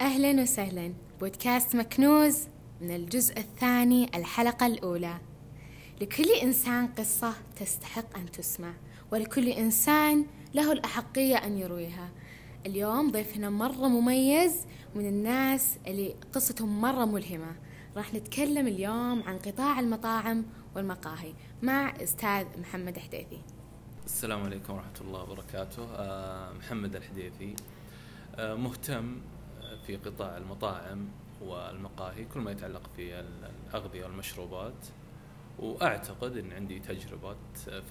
أهلا وسهلا. بودكاست مكنوز من الجزء الثاني الحلقة الأولى. لكل إنسان قصة تستحق أن تسمع ولكل إنسان له الأحقية أن يرويها. اليوم ضيفنا مرة مميز من الناس اللي قصتهم مرة ملهمة. راح نتكلم اليوم عن قطاع المطاعم والمقاهي مع أستاذ محمد حديثي السلام عليكم ورحمة الله وبركاته. آه، محمد الحديثي. آه، مهتم في قطاع المطاعم والمقاهي كل ما يتعلق في الأغذية والمشروبات. وأعتقد أن عندي تجربة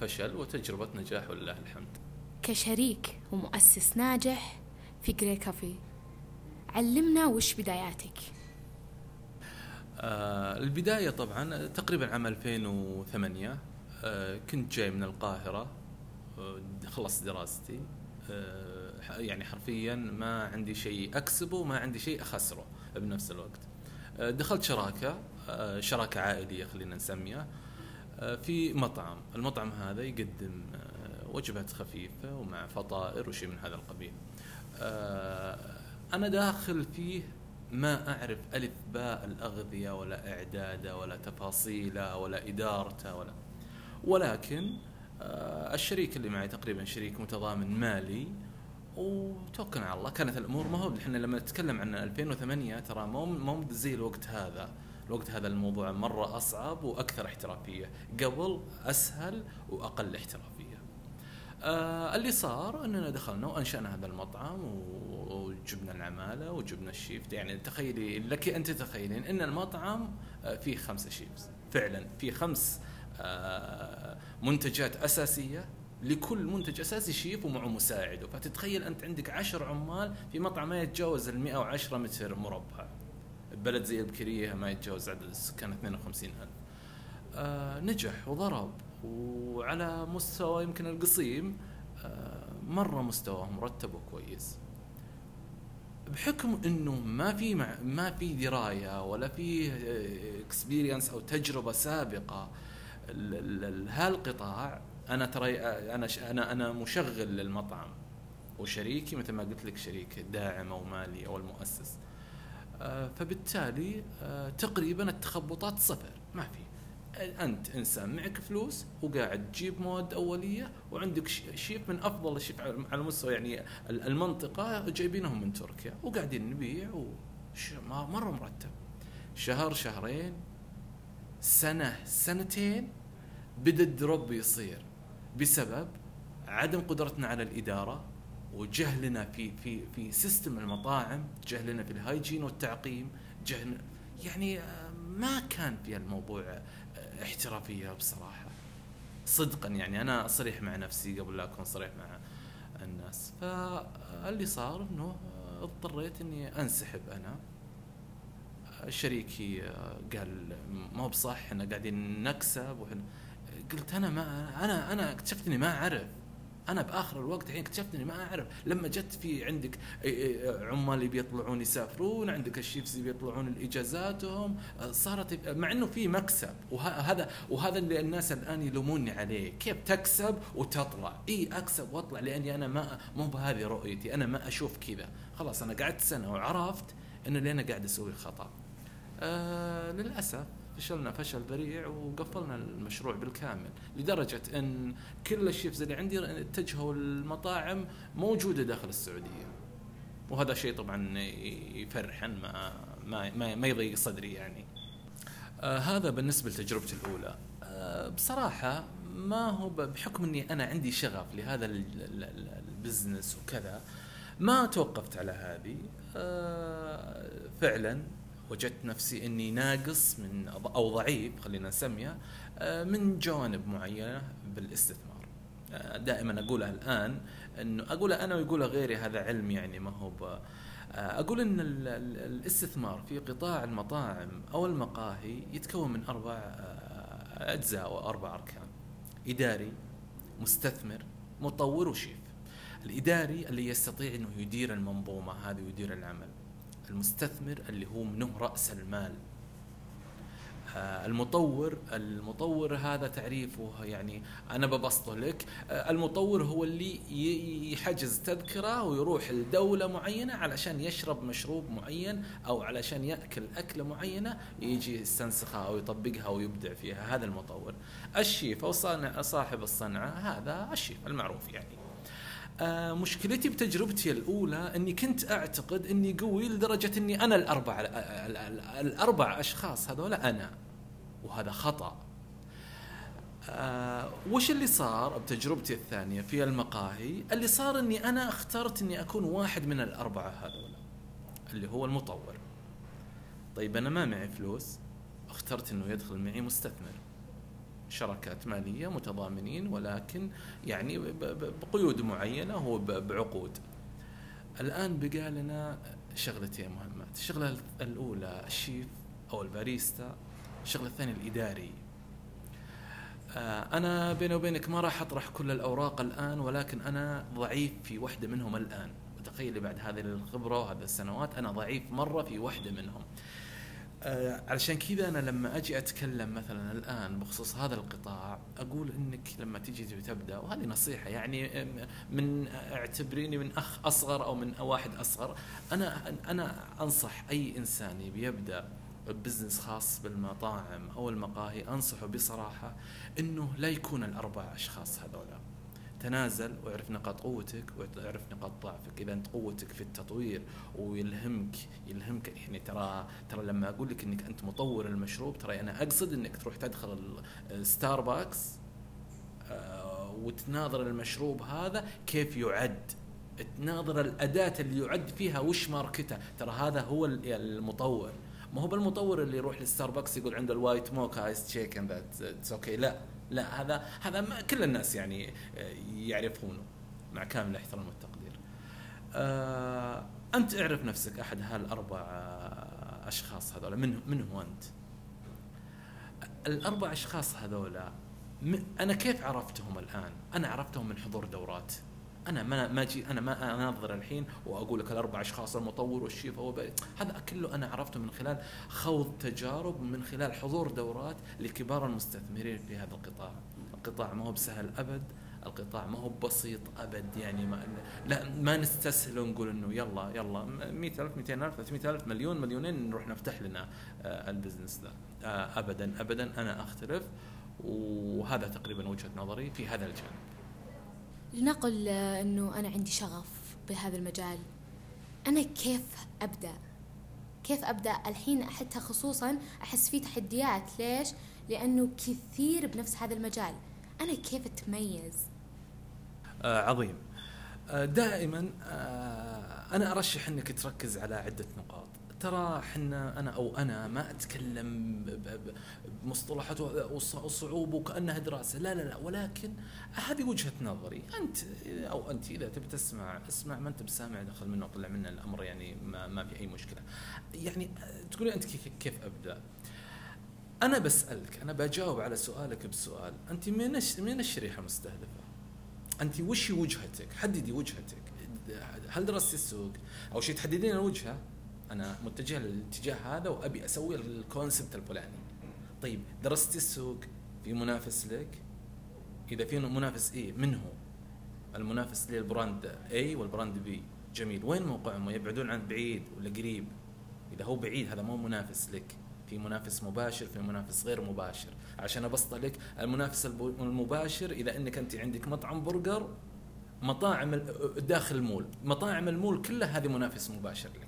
فشل وتجربة نجاح ولله الحمد. كشريك ومؤسس ناجح في جري كافي. علمنا وش بداياتك؟ آه البداية طبعا تقريبا عام 2008 آه كنت جاي من القاهرة آه خلصت دراستي آه يعني حرفيا ما عندي شيء أكسبه وما عندي شيء أخسره بنفس الوقت. آه دخلت شراكة آه شراكة عائلية خلينا نسميها آه في مطعم. المطعم هذا يقدم وجبات خفيفة ومع فطائر وشيء من هذا القبيل. أنا داخل فيه ما أعرف ألف باء الأغذية ولا إعداده ولا تفاصيله ولا إدارته ولا. ولكن الشريك اللي معي تقريبا شريك متضامن مالي وتوكلنا على الله كانت الأمور ما هو إحنا لما نتكلم عن 2008 ترى مو مو زي الوقت هذا. الوقت هذا الموضوع مرة أصعب وأكثر احترافية. قبل أسهل وأقل احترافية. آه اللي صار أننا دخلنا وأنشأنا هذا المطعم وجبنا العمالة وجبنا الشيفت. يعني تخيلي لك أن تتخيلين أن المطعم آه فيه خمسة شيفز. فعلا في خمس آه منتجات أساسية. لكل منتج أساسي شيف ومعه مساعده. فتتخيل أنت عندك عشر عمال في مطعم ما يتجاوز ال 110 متر مربع. بلد زي البكرية ما يتجاوز عدد السكان 52 ألف. آه نجح وضرب وعلى مستوى يمكن القصيم آه مره مستواه مرتب وكويس بحكم إنه ما في مع ما في دراية ولا في اكسبيرينس أو تجربة سابقة لهالقطاع أنا ترى أنا أنا أنا مشغل للمطعم وشريكي مثل ما قلت لك شريك داعم أو مالي أو المؤسس. فبالتالي تقريبا التخبطات صفر ما في. أنت إنسان معك فلوس وقاعد تجيب مواد أولية وعندك شيف من أفضل الشيف على مستوى يعني المنطقة جايبينهم من تركيا وقاعدين نبيع مرة مرتب. شهر شهرين سنة سنتين بدا ال drop يصير. بسبب عدم قدرتنا على الإدارة وجهلنا في في في system المطاعم، جهلنا في ال hygiene والتعقيم، جهلنا يعني ما كان في الموضوع احترافية بصراحة. صدقا يعني أنا صريح مع نفسي قبل لا أكون صريح مع الناس، فاللي صار إنه اضطريت إني أنسحب أنا. شريكي قال ما بصح إحنا قاعدين نكسب وحنا قلت أنا ما أنا أنا اكتشفت إني ما أعرف. أنا بآخر الوقت الحين اكتشفت إني ما أعرف. لما جت في عندك عمال بيطلعون يسافرون عندك الشيفز بيطلعون لاجازاتهم صارت مع إنه في مكسب. وهذا وهذا اللي الناس الآن يلوموني عليه. كيف تكسب وتطلع؟ إي أكسب وأطلع لأني أنا ما مو بهذه رؤيتي. أنا ما أشوف كذا. خلاص أنا قعدت سنة وعرفت إنه اللي أنا قاعد أسوي خطا آه للأسف. فشلنا فشل ذريع وقفلنا المشروع بالكامل لدرجة أن كل الشيفز اللي عندي اتجهوا المطاعم موجودة داخل السعودية. وهذا شيء طبعا يفرحن ما ما ما, يضيق صدري يعني. آه هذا بالنسبة لتجربتي الأولى. آه بصراحة ما هو بحكم إني أنا عندي شغف لهذا البزنس وكذا ما توقفت على هذه. آه فعلا وجدت نفسي إني ناقص من أو ضعيف خلينا نسميها من جوانب معينة بالاستثمار. دائما أقولها الآن إنه اقولها أنا ويقولها غيري هذا علم يعني ما هو أقول إن الاستثمار في قطاع المطاعم أو المقاهي يتكون من أربع أجزاء واربع أركان. إداري، مستثمر، مطور وشيف. الإداري اللي يستطيع إنه يدير المنظومة هذه ويدير العمل. المستثمر اللي هو منه رأس المال. آه، المطور المطور هذا تعريفه يعني أنا ببسطه لك. آه، المطور هو اللي يحجز تذكرة ويروح لدولة معينة علشان يشرب مشروب معين أو علشان يأكل أكلة معينة يجي يستنسخها أو يطبقها ويبدع فيها. هذا المطور. الشيف أو صاحب الصنعة هذا الشيف المعروف يعني. آه مشكلتي بتجربتي الأولى إني كنت أعتقد إني قوي لدرجة إني أنا الأربع الأربع أشخاص هذول أنا وهذا خطأ. آه وش اللي صار بتجربتي الثانية في المقاهي؟ اللي صار إني أنا اخترت إني أكون واحد من الأربعة هذول اللي هو المطور. طيب أنا ما معي فلوس اخترت إنه يدخل معي مستثمر. شركات مالية متضامنين ولكن يعني بقيود معينة هو بعقود. الآن بقى لنا شغلتين مهمات، الشغلة الأولى الشيف أو الباريستا، الشغله الثانية الإداري. آه، أنا بيني وبينك ما راح أطرح كل الأوراق الآن ولكن أنا ضعيف في واحدة منهم الآن. تخيلي بعد هذه الخبرة وهذه السنوات أنا ضعيف مرة في واحدة منهم. آه علشان كذا أنا لما أجي أتكلم مثلا الآن بخصوص هذا القطاع أقول إنك لما تجي تبدأ وهذه نصيحة يعني من اعتبريني من أخ أصغر أو من واحد أصغر أنا أنا أنصح أي إنسان يبي يبدأ بزنس خاص بالمطاعم أو المقاهي أنصحه بصراحة إنه لا يكون الأربع أشخاص هذولا. تنازل واعرف نقاط قوتك واعرف نقاط ضعفك. إذا أنت قوتك في التطوير ويلهمك يلهمك يعني ترى ترى لما أقول لك إنك أنت مطور المشروب ترى أنا أقصد إنك تروح تدخل الستاربكس آه، وتناظر المشروب هذا كيف يعد. تناظر الأداة اللي يعد فيها وش ماركته. ترى هذا هو المطور. ما هو بالمطور اللي يروح للستاربكس يقول عنده الوايت موكا آيس تشيكن ذات أوكي لا. لا هذا هذا كل الناس يعني آه، يعرفونه مع كامل الاحترام والتقدير. آه أنت اعرف نفسك أحد هالأربع أشخاص هذول من من هو أنت؟ الأربع أشخاص هذول أنا كيف عرفتهم الآن؟ أنا عرفتهم من حضور دورات. أنا ما ما أجي أنا ما أناظر الحين وأقول لك الأربع أشخاص المطور والشيف هو هذا كله أنا عرفته من خلال خوض تجارب من خلال حضور دورات لكبار المستثمرين في هذا القطاع. القطاع ما هو بسهل أبد القطاع ما هو بسيط أبد يعني ما لا ما نستسهل ونقول إنه يلا يلا 100000 200000 300000 مليون مليونين نروح نفتح لنا آه، ال business ذا. آه، ابدا ابدا أنا أختلف وهذا تقريبا وجهة نظري في هذا الجانب. لنقل أنه أنا عندي شغف بهذا المجال. أنا كيف أبدأ؟ كيف أبدأ؟ الحين حتى خصوصا أحس في تحديات. ليش؟ لأنه كثير بنفس هذا المجال. أنا كيف أتميز؟ آه عظيم. آه دائما آه أنا أرشح أنك تركز على عدة نقاط. ترى إحنا أنا أو أنا ما أتكلم بمصطلحات وصعوبه وكأنها دراسة. لا لا لا ولكن هذه وجهة نظري. أنت أو أنت إذا تبي تسمع اسمع ما أنت بسامع دخل منه طلع منه الأمر يعني ما, ما في أي مشكلة. يعني تقولي أنت كيف, أبدأ؟ أنا بسألك أنا بجاوب على سؤالك بسؤال. أنت من من الشريحة المستهدفه أنت وش وجهتك؟ حددي وجهتك. هل درست السوق؟ أو شيء تحددين الوجهة؟ أنا متجه للاتجاه هذا وأبي أسوي ال concept الفلاني. طيب درست السوق في منافس لك؟ إذا في منافس اي من هو؟ المنافس لل brand A وال brand B جميل. وين موقعهم؟ يبعدون عن بعيد ولا قريب؟ إذا هو بعيد هذا مو منافس لك. في منافس مباشر في منافس غير مباشر. عشان ابسط لك المنافس المباشر إذا إنك أنت عندك مطعم برجر مطاعم داخل المول. مطاعم المول كلها هذه منافس مباشر لك.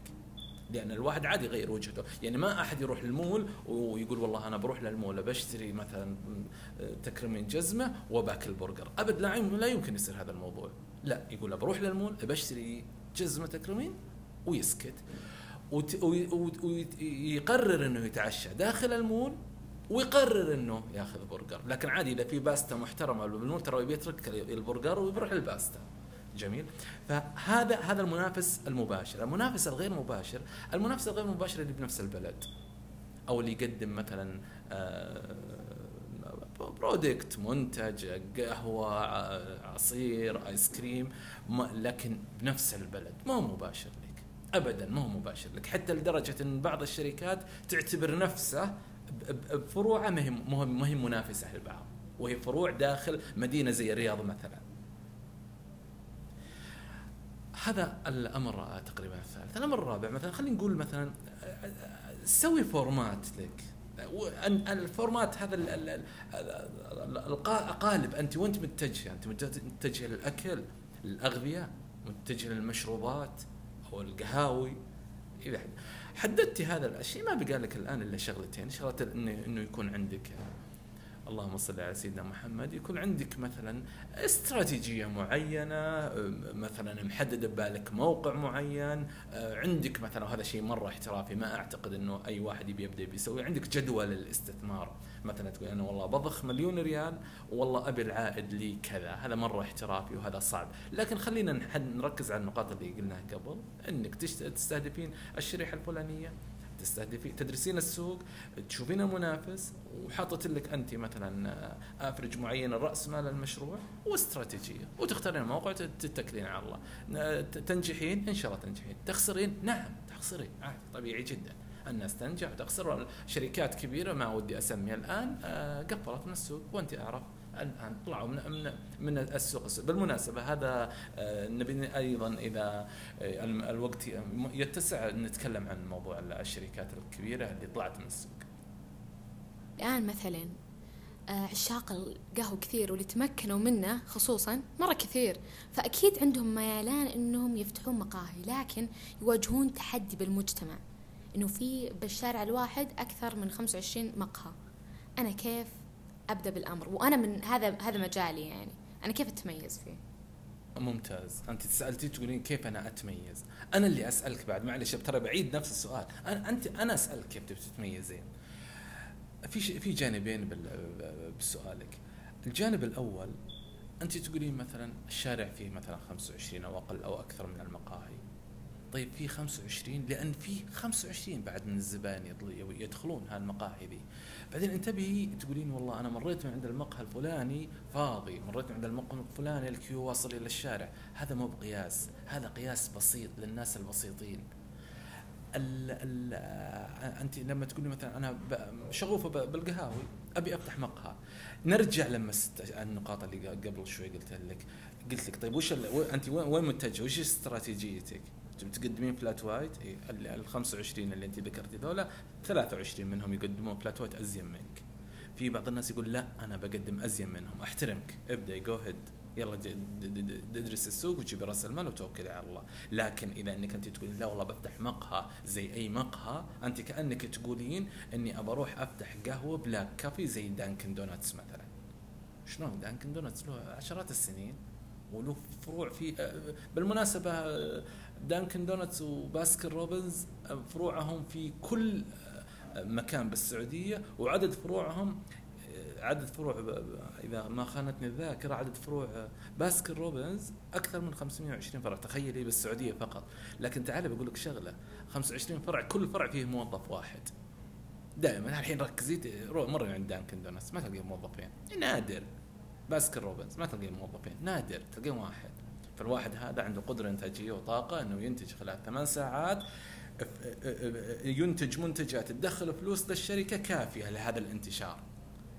لأن الواحد عادي يغير وجهته. يعني ما أحد يروح المول ويقول والله أنا بروح للمول بشتري مثلا تكرمين جزمة وباكل برجر أبد لا لا يمكن يصير هذا الموضوع. لا يقول بروح للمول بشتري جزمة تكرمين ويسكت. ويقرر إنه يتعشى داخل المول ويقرر إنه ياخذ برجر. لكن عادي إذا في باستا محترمة بالمول ترى بيترك البرجر ويروح الباستا. جميل. فهذا هذا المنافس المباشر. المنافس الغير مباشر المنافس الغير مباشر اللي بنفس البلد. أو اللي يقدم مثلا product آه، منتج قهوة عصير ايس كريم لكن بنفس البلد. ما هو مباشر لك. ابدا ما هو مباشر لك. حتى لدرجة إن بعض الشركات تعتبر نفسه بفروعه ما هي منافسة للبعض وهي فروع داخل مدينة زي الرياض مثلا. هذا الأمر تقريبا الثالث. الأمر الرابع مثلا خلينا نقول مثلا سوي format لك. ال format هذا القالب. أنت وأنت متجهه أنت متجهه للأكل للأغذية متجهه للمشروبات أو القهاوي. إذا حددتي هذا الشيء ما بقى لك الآن إلا شغلتين. شغله إنه يكون عندك اللهم صل على سيدنا محمد. يكون عندك مثلا استراتيجية معينة مثلا محدد ببالك موقع معين عندك مثلا وهذا شيء مرة احترافي ما أعتقد إنه أي واحد يبي يبدأ بيسوي عندك جدول للاستثمار مثلا تقول أنا والله بضخ مليون ريال والله أبي العائد لي كذا. هذا مرة احترافي وهذا صعب. لكن خلينا نركز على النقاط اللي قلناها قبل إنك تستهدفين الشريحة الفلانية. تستهدفين تدرسين السوق تشوفين المنافس وحاطط لك أنت مثلا افرج معين راس مال المشروع واستراتيجية. وتختارين الموقع تتكلين على الله. تنجحين إن شاء الله تنجحين. تخسرين؟ نعم تخسرين. عادي طبيعي جدا. الناس تنجح وتخسر. شركات كبيرة ما ودي أسميها الآن آه، قفلت من السوق وأنت أعرف. الان طلعوا من من من السوق بالمناسبة هذا آه، نبي أيضا إذا آه، الوقت يتسع نتكلم عن موضوع الشركات الكبيرة اللي طلعت من السوق. الآن مثلا عشاق القهوة كثير واللي تمكنوا منه خصوصا مرة كثير فأكيد عندهم ميلان أنهم يفتحون مقاهي لكن يواجهون تحدي بالمجتمع. إنه في بالشارع الواحد أكثر من 25 مقهى. أنا كيف أبدأ بالأمر. وأنا من هذا هذا مجالي يعني. أنا كيف أتميز فيه؟ ممتاز. أنت سألتي تقولين كيف أنا أتميز. أنا اللي أسألك بعد. معلش ترى بعيد نفس السؤال. أنا أنت أنا أسألك كيف تتميزين. في في جانبين بسؤالك. الجانب الأول أنت تقولين مثلا الشارع فيه مثلا 25 أو أقل أو أكثر من المقاهي. طيب في 25 لأن في 25 بعد من الزبائن يدخلون هالمقاهي ذي. بعدين انتبهي تقولين والله أنا مريت من عند المقهى الفلاني فاضي مريت من عند المقهى الفلاني الكيو واصل إلى الشارع. هذا مو بقياس هذا قياس بسيط للناس البسيطين. ال ال أنت لما تقولي مثلا أنا شغوفة بالقهاوي أبي أفتح مقهى. نرجع لما النقاط اللي قبل شوي قلت لك. قلت لك طيب وش أنت وين متجه وش استراتيجيتك؟ تقدمين flat white ال 25 اللي انت ذكرتي ذولا 23 منهم يقدمون flat white أزين منك. في بعض الناس يقول لا أنا بقدم أزين منهم أحترمك. ابدأ go ahead يلا ادرس السوق وجيب رأس المال وتوكل على الله. لكن إذا إنك أنت تقولين لا والله بفتح مقهى زي أي مقهى أنت كأنك تقولين إني أبى أروح أفتح قهوة black coffee زي دانكن دونتس مثلا. شلون دانكن دونتس له عشرات السنين وله فروع في بالمناسبة دانكن دونتس وباسكن روبنز فروعهم في كل مكان بالسعودية وعدد فروعهم عدد فروع إذا ما خانتني الذاكرة عدد فروع باسكن روبنز أكثر من 520 فرع تخيلي بالسعودية فقط. لكن تعال بقول لك شغلة 25 فرع كل فرع فيه موظف واحد. دائما الحين ركزي مرة عند دانكن دونتس ما تلقى موظفين. نادر. باسكن روبنز ما تلقى موظفين. نادر تلقى واحد. فالواحد هذا عنده قدرة إنتاجية وطاقة أنه ينتج خلال ثمان ساعات ينتج منتجات تدخل فلوس للشركة كافية لهذا الانتشار.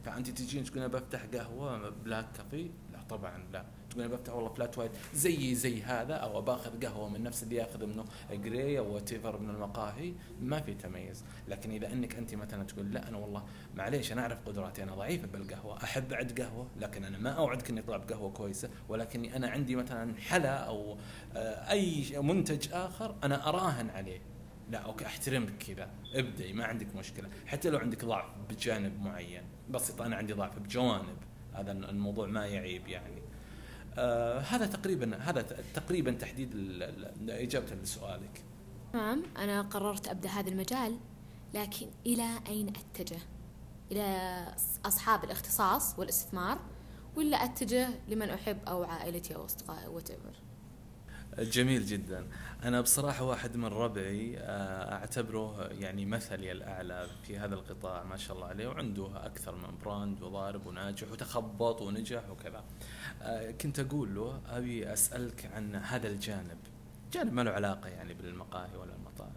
فأنت تجين تقول أنا بفتح قهوة black coffee؟ لا طبعا لا. تقول بفتح والله flat white زي زي هذا أو باخذ قهوة من نفس اللي ياخذ منه جري أو وات من المقاهي ما في تميز. لكن إذا إنك أنت مثلا تقول لا أنا والله معليش أنا أعرف قدراتي أنا ضعيفة بالقهوة أحب أعد قهوة لكن أنا ما أوعدك إني اطلع بقهوة كويسة ولكني أنا عندي مثلا حلا أو آه، أي منتج آخر أنا أراهن عليه. لا أوكي احترمك كذا. ابدأي ما عندك مشكلة. حتى لو عندك ضعف بجانب معين. بسيط أنا عندي ضعف بجوانب. هذا الموضوع ما يعيب يعني. آه هذا تقريبا هذا تقريبا تحديد إجابة لسؤالك. تمام أنا قررت أبدأ هذا المجال لكن إلى أين أتجه؟ إلى أصحاب الاختصاص والاستثمار ولا أتجه لمن أحب أو عائلتي أو أصدقائي or what جميل جدا. أنا بصراحة واحد من ربعي آه، أعتبره يعني مثلي الأعلى في هذا القطاع ما شاء الله عليه وعنده أكثر من brand وضارب وناجح وتخبط ونجح وكذا. آه، كنت أقول له أبي أسألك عن هذا الجانب. جانب ما له علاقة يعني بالمقاهي ولا المطاعم.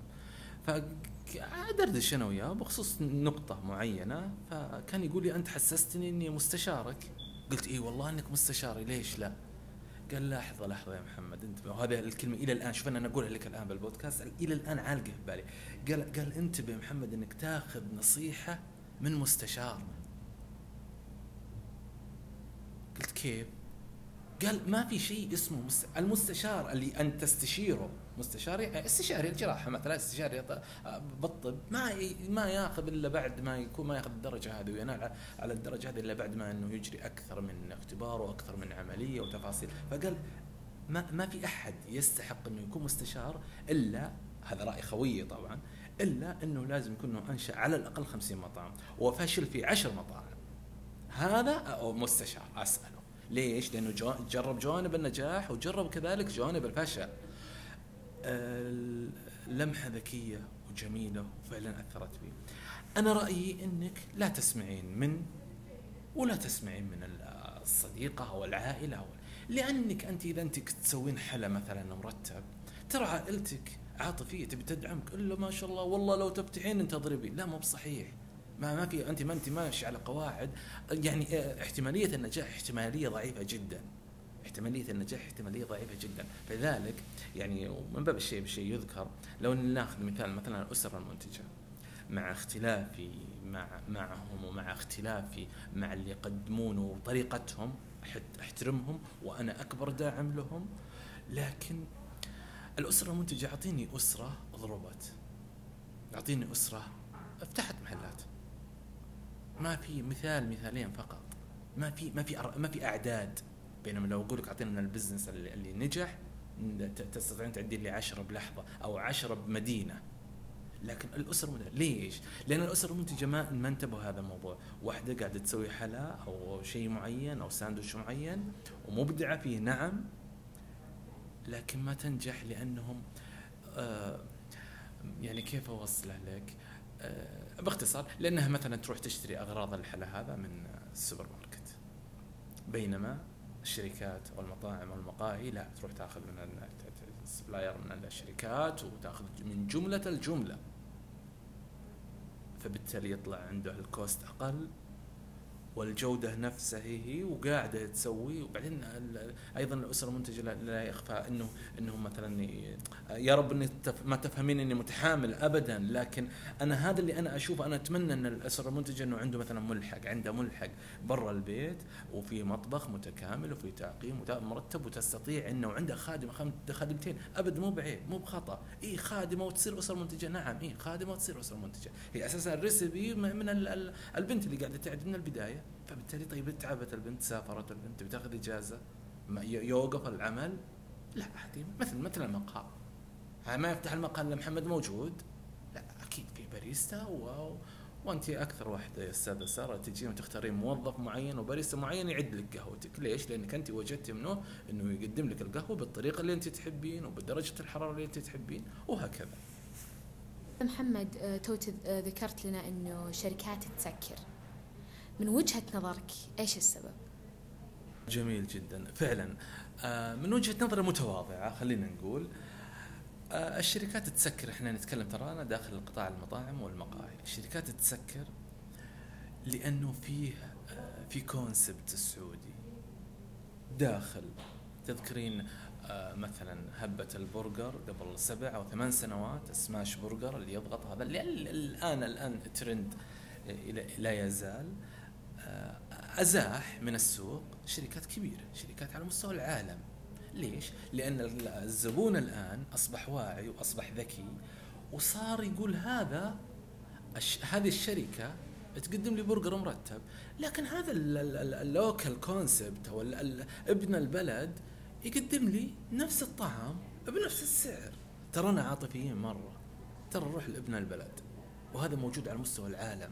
ادردش أنا وياه بخصوص نقطة معينة فكان يقول لي أنت حسستني إني مستشارك. قلت اي والله إنك مستشاري ليش لا؟ قال لحظة لحظة يا محمد أنت وهذه الكلمة إلى الآن شوف أنا أقولها لك الآن بالبودكاست إلى الآن عالقة في بالي. قال قال انتبه يا محمد إنك تاخذ نصيحة من مستشار. قلت كيف؟ قال ما في شيء اسمه مست... المستشار اللي أنت تستشيره. مستشاري استشاري الجراحة مثلا استشاري بالطب ما. ما ياخذ إلا بعد ما يكون ما ياخذ الدرجة هذه وينال على الدرجة هذه إلا بعد ما إنه يجري أكثر من اختبار وأكثر من عملية وتفاصيل فقال ما ما في أحد يستحق إنه يكون مستشار إلا هذا رأي خويي طبعا إلا إنه لازم يكون أنشأ على الأقل 50 مطعم وفشل في 10 مطاعم هذا مستشار أسأله ليش؟ لأنه جرب جوانب النجاح وجرب كذلك جوانب الفشل. لمحه ذكية وجميلة وفعلا أثرت بي. أنا رأيي إنك لا تسمعين من ولا تسمعين من الصديقة أو العائله أو لأنك أنت إذا أنت تسوين حلا مثلا مرتب ترى عائلتك عاطفية تبي تدعمك إلا ما شاء الله والله لو تفتحين انت اضربي لا مو بصحيح. ما ما في أنت ما أنت ماشي على قواعد. يعني آه، احتمالية النجاح احتمالية ضعيفة جدا. احتمالية النجاح احتمالية ضعيفة جدا. فلذلك يعني من باب الشيء بالشيء يذكر لو ناخذ مثال مثلا الاسره المنتجة مع اختلافي مع معهم ومع اختلافي مع اللي يقدمونه وطريقتهم أحترمهم وأنا أكبر داعم لهم لكن الأسرة المنتجة أعطيني أسرة ضربت أعطيني أسرة فتحت محلات. ما في مثال مثالين فقط. ما في ما في ما في أعداد. بينما لو أقول لك أعطينا ال business اللي, نجح تستطيعين تعدين لي 10 بلحظة أو 10 بمدينة لكن الاسر منتجة ليش؟ لأن الاسر المنتجه ما ما انتبهوا هذا الموضوع، واحدة قاعدة تسوي حلا أو شيء معين أو ساندويتش معين ومبدعه فيه نعم لكن ما تنجح لأنهم آه يعني كيف أوصله لك؟ آه، باختصار لأنها مثلا تروح تشتري أغراض الحلا هذا من السوبر ماركت بينما الشركات والمطاعم والمقاهي لا تروح تاخذ من ال supplier من الشركات وتاخذ من جملة الجملة. فبالتالي يطلع عنده ال cost أقل. والجودة نفسها هي وقاعدة تسوي. وبعدين أيضا الأسرة المنتجه لا يخفى انه انه مثلا يا رب إني ما تفهمين إني متحامل ابدا. لكن أنا هذا اللي أنا أشوفه. أنا أتمنى إن الأسرة المنتجه إنه عنده مثلا ملحق عنده ملحق برا البيت وفي مطبخ متكامل وفي تعقيم مرتب وتستطيع إنه عنده خادمه خادمتين. أبد مو بعيب مو بخطأ. إي خادمة وتصير أسرة منتجة. نعم إي خادمة وتصير أسرة منتجة. هي أساسا الريسبي من البنت اللي قاعدة تعد من البداية. فبالتالي طيب تعبت البنت سافرت البنت بتاخذ إجازة يوقف العمل؟ لا عادي مثل مثل المقهى. ما يفتح المقهى إلا محمد موجود. لا أكيد في باريستا و... وأنت أكثر واحدة يا أستاذة سارة تجين وتختارين موظف معين وباريستا معين يعد لك قهوتك، ليش؟ لأنك أنت وجدتي منه إنه يقدم لك القهوة بالطريقة اللي أنت تحبين وبدرجة الحرارة اللي أنت تحبين وهكذا. محمد آه، تو آه، ذكرت لنا إنه شركات تسكر. من وجهة نظرك إيش السبب؟ جميل جدا. فعلا آه، من وجهة نظر متواضعة خلينا نقول آه، الشركات تسكر إحنا نتكلم ترانا داخل قطاع المطاعم والمقاهي. الشركات تسكر لأنه فيه آه، في concept السعودي. داخل تذكرين مثلا هبة البرجر قبل سبع أو ثمان سنوات smash burger اللي يضغط هذا اللي الآن الآن ترند لا يزال. أزاح من السوق شركات كبيرة شركات على مستوى العالم. ليش؟ لأن الزبون الآن أصبح واعي وأصبح ذكي وصار يقول هذا هذه الشركة تقدم لي برجر مرتب. لكن هذا ال local concept أو ابن البلد يقدم لي نفس الطعام بنفس السعر. ترانا عاطفيين مرة. ترى نروح لابن البلد. وهذا موجود على مستوى العالم.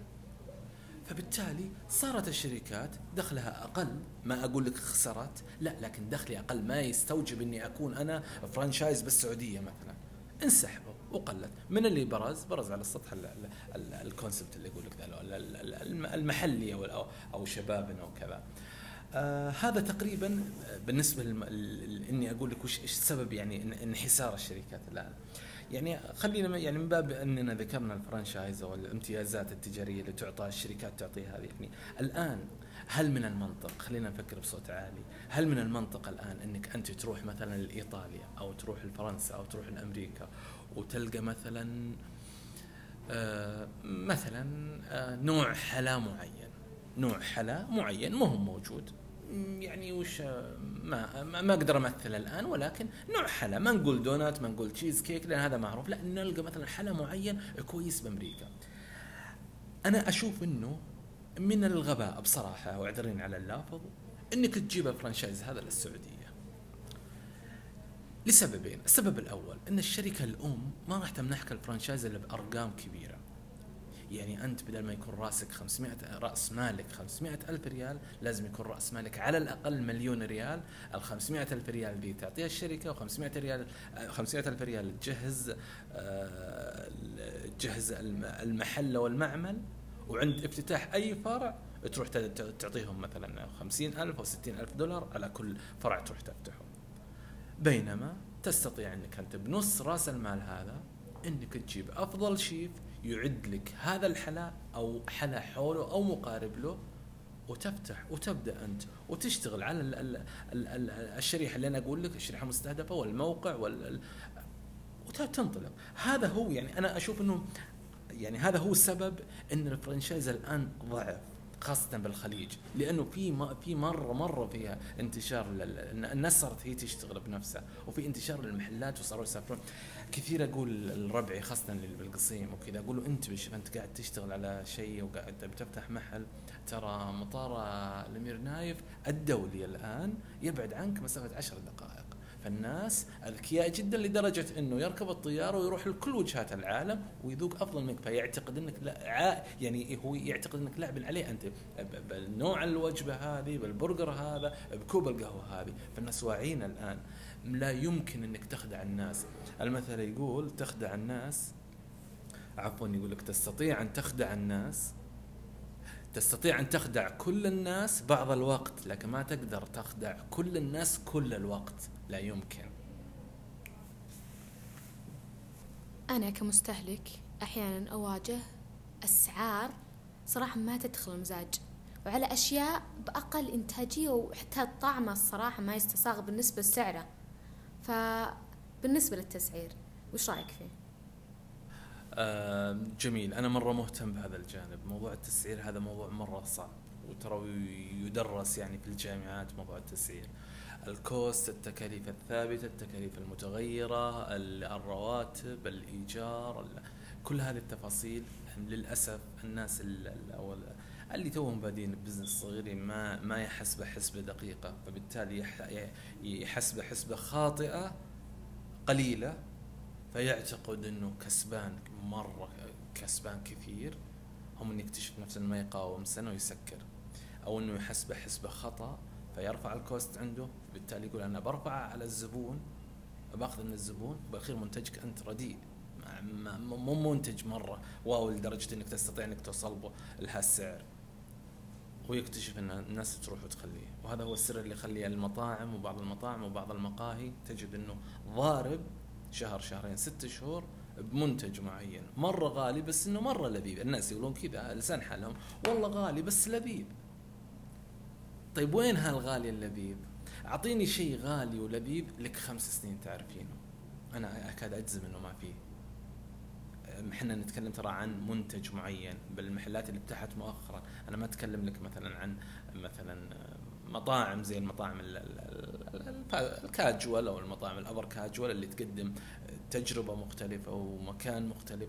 فبالتالي صارت الشركات دخلها أقل. ما أقول لك خسرت لا لكن دخلي أقل. ما يستوجب إني أكون أنا franchise بالسعودية مثلا. انسحبوا وقلت. من اللي برز؟ برز على السطح ال concept اللي يقول لك المحلي أو أو شبابنا وكذا آه هذا تقريبا بالنسبة إني أقول لك وش السبب يعني انحسار الشركات الآن. يعني خلينا يعني من باب أننا ذكرنا الفرانشايز أو الامتيازات التجارية اللي تعطى الشركات تعطيها هذه. يعني الآن هل من المنطق خلينا نفكر بصوت عالي هل من المنطق الآن أنك أنت تروح مثلا لإيطاليا أو تروح لفرنسا أو تروح لأمريكا وتلقى مثلا آه مثلا آه نوع حلا معين؟ نوع حلا معين ما هو موجود. يعني وش ما ما أقدر امثل الآن ولكن نوع حلا. ما نقول دونات ما نقول تشيز كيك لأن هذا معروف. لا نلقى مثلا حلا معين كويس بأمريكا. أنا أشوف إنه من الغباء بصراحة واعذريني على اللفظ إنك تجيب ال franchise هذا للسعودية. لسببين. السبب الأول إن الشركة الأم ما راح تمنحك ال franchise إلا بأرقام كبيرة. يعني أنت بدل ما يكون رأسك 500 رأس مالك 500 ألف ريال لازم يكون رأس مالك على الأقل مليون ريال. ال 500 ألف ريال دي تعطيها الشركة و500 ريال 500 ألف ريال تجهز آه، تجهز المحل والمعمل. وعند افتتاح أي فرع تروح تعطيهم مثلا 50 ألف أو 60 ألف دولار على كل فرع تروح تفتحه. بينما تستطيع أنك أنت بنص رأس المال هذا أنك تجيب أفضل شيف يعد لك هذا الحلا أو حلا حوله أو مقارب له وتفتح وتبدأ أنت وتشتغل على ال ال ال الشريحة اللي أنا أقول لك الشريحة المستهدفة والموقع وال وتنطلق هذا هو يعني أنا أشوف إنه يعني هذا هو السبب إن الفرنشايز الآن ضعف. خاصة بالخليج لأنه في في مرة مرة فيها انتشار الناس صارت هي تشتغل بنفسها وفي انتشار للمحلات وصاروا يسافرون. كثير أقول الربعي خاصة اللي بالقصيم وكذا أقول له أنت بش أنت قاعد تشتغل على شيء وقاعد بتفتح محل. ترى مطار الأمير نايف الدولي الآن يبعد عنك مسافة عشر دقائق. فالناس اذكياء جدا لدرجة إنه يركب الطيارة ويروح لكل وجهات العالم ويذوق أفضل منك فيعتقد إنك لا يعني هو يعتقد إنك لاعب عليه أنت بنوع الوجبة هذه بالبرجر هذا بكوب القهوة هذه. فالناس واعيين الآن. لا يمكن إنك تخدع الناس. المثل يقول تخدع الناس عفوا يقول لك تستطيع أن تخدع الناس تستطيع أن تخدع كل الناس بعض الوقت لكن ما تقدر تخدع كل الناس كل الوقت. لا يمكن. أنا كمستهلك أحيانا أواجه أسعار صراحة ما تدخل المزاج وعلى أشياء بأقل إنتاجية وحتى طعمه الصراحة ما يستساغ بالنسبة لسعره. فبالنسبة للتسعير وش رأيك فيه؟ آه جميل. أنا مرة مهتم بهذا الجانب. موضوع التسعير هذا موضوع مرة صعب وترى يدرس يعني في الجامعات موضوع التسعير. ال cost التكاليف الثابتة التكاليف المتغيرة الرواتب الإيجار كل هذه التفاصيل للأسف الناس اللي, اللي توهم بادين business صغير ما ما يحسب حسبه دقيقة فبالتالي يحسب حسبه خاطئة قليلة فيعتقد إنه كسبان مرة كسبان كثير ثم إنه يكتشف نفسه ما يقاوم سنة ويسكر أو إنه يحسبه حسبه خطأ. فيرفع ال cost عنده بالتالي يقول أنا برفع على الزبون بأخذ من الزبون بالاخير منتجك أنت رديء. مو منتج مرة wow لدرجة إنك تستطيع إنك توصل به لهالسعر. ويكتشف إن الناس تروح وتخليه. وهذا هو السر اللي يخلي المطاعم وبعض المطاعم وبعض المقاهي تجد إنه ضارب شهر شهرين ست شهور بمنتج معين. مرة غالي بس إنه مرة لذيذ. الناس يقولون كذا لسان حالهم. والله غالي بس لذيذ. طيب وين هالغالي اللذيذ؟ أعطيني شيء غالي ولذيذ لك خمس سنين تعرفينه. أنا أكاد أجزم إنه ما فيه إحنا نتكلم ترى عن منتج معين بالمحلات اللي فتحت مؤخرا. أنا ما أتكلم لك مثلا عن مثلا مطاعم زي المطاعم الكاجوال أو المطاعم الأبر كاجوال اللي تقدم تجربة مختلفة ومكان مختلف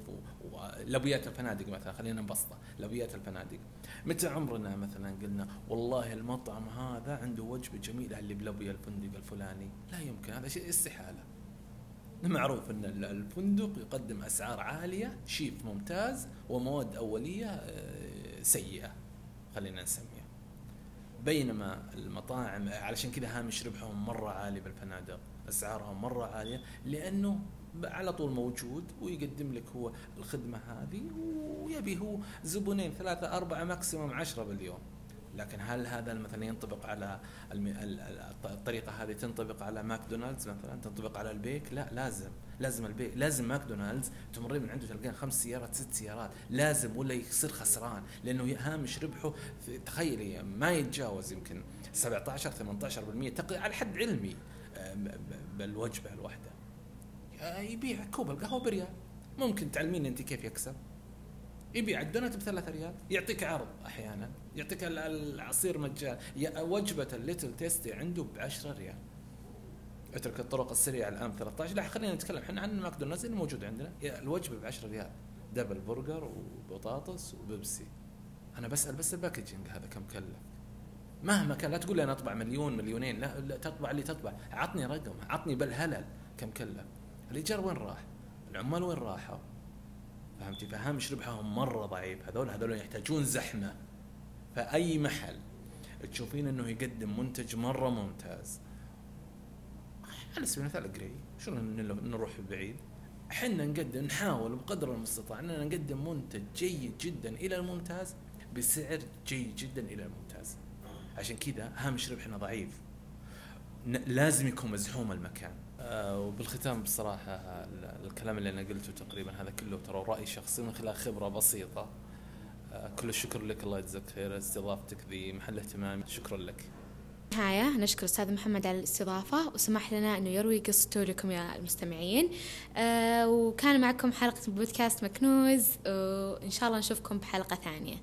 ولبيات الفنادق مثلا خلينا نبسطه لبيات الفنادق. متى عمرنا مثلا قلنا والله المطعم هذا عنده وجبة جميلة اللي بلبي الفندق الفلاني؟ لا يمكن هذا شيء استحالة. معروف إن الفندق يقدم أسعار عالية شيف ممتاز ومواد أولية آه، سيئة خلينا نسميها. بينما المطاعم علشان كذا هامش ربحهم مرة عالي بالفنادق أسعارهم مرة عالية لأنه على طول موجود ويقدم لك هو الخدمة هذه ويبي هو زبونين ثلاثة أربعة ماكسيموم عشرة باليوم. لكن هل هذا مثلا ينطبق على الطريقة هذه تنطبق على ماكدونالدز مثلا تنطبق على البيك؟ لا لازم لازم البيك لازم ماكدونالدز تمرين من عنده تلقين خمس سيارات ست سيارات لازم ولا يصير خسران لأنه هامش ربحه تخيلي ما يتجاوز يمكن 17 18% على حد علمي آه، بالوجبة الواحدة. يبيع كوب القهوة بريال. ممكن تعلمين أنت كيف يكسب. يبيع الدونات بثلاثة ريال. يعطيك عرض أحيانا. يعطيك العصير مجان. وجبة ال Little Tasty عنده ب 10 ريال. اترك الطرق السريعة الآن 13 لا خلينا نتكلم إحنا عن ماكدونالدز اللي موجود عندنا. الوجبة ب 10 ريال. double burger وبطاطس وبيبسي. أنا بسأل بس ال packaging هذا كم كلف؟ مهما كان لا تقول لي أنا أطبع مليون مليونين. لا, لا تطبع اللي تطبع. عطني رقم. عطني بالهلل. كم كلف؟ الإيجار وين راح؟ العمال وين راحوا؟ فهمتي؟ فهامش ربحهم مرة ضعيف. هذول هذول يحتاجون زحمة. فأي محل تشوفين إنه يقدم منتج مرة ممتاز. على سبيل المثال قري شو نروح بعيد؟ إحنا نقدم نحاول بقدر المستطاع إننا نقدم منتج جيد جدا إلى الممتاز بسعر جيد جدا إلى الممتاز. عشان كذا هامش ربحنا ضعيف. لازم يكون مزحوم المكان. آه وبالختام بصراحة الكلام اللي أنا قلته تقريبا هذا كله ترى رأي شخصي من خلال خبرة بسيطة. آه كل الشكر لك الله يجزاك خير. استضافتك ذي محل اهتمامي شكرا لك. نهاية نشكر أستاذ محمد على الاستضافة. وسمح لنا أنه يروي قصته لكم يا المستمعين. آه وكان معكم حلقة بودكاست مكنوز. وإن شاء الله نشوفكم بحلقة ثانية.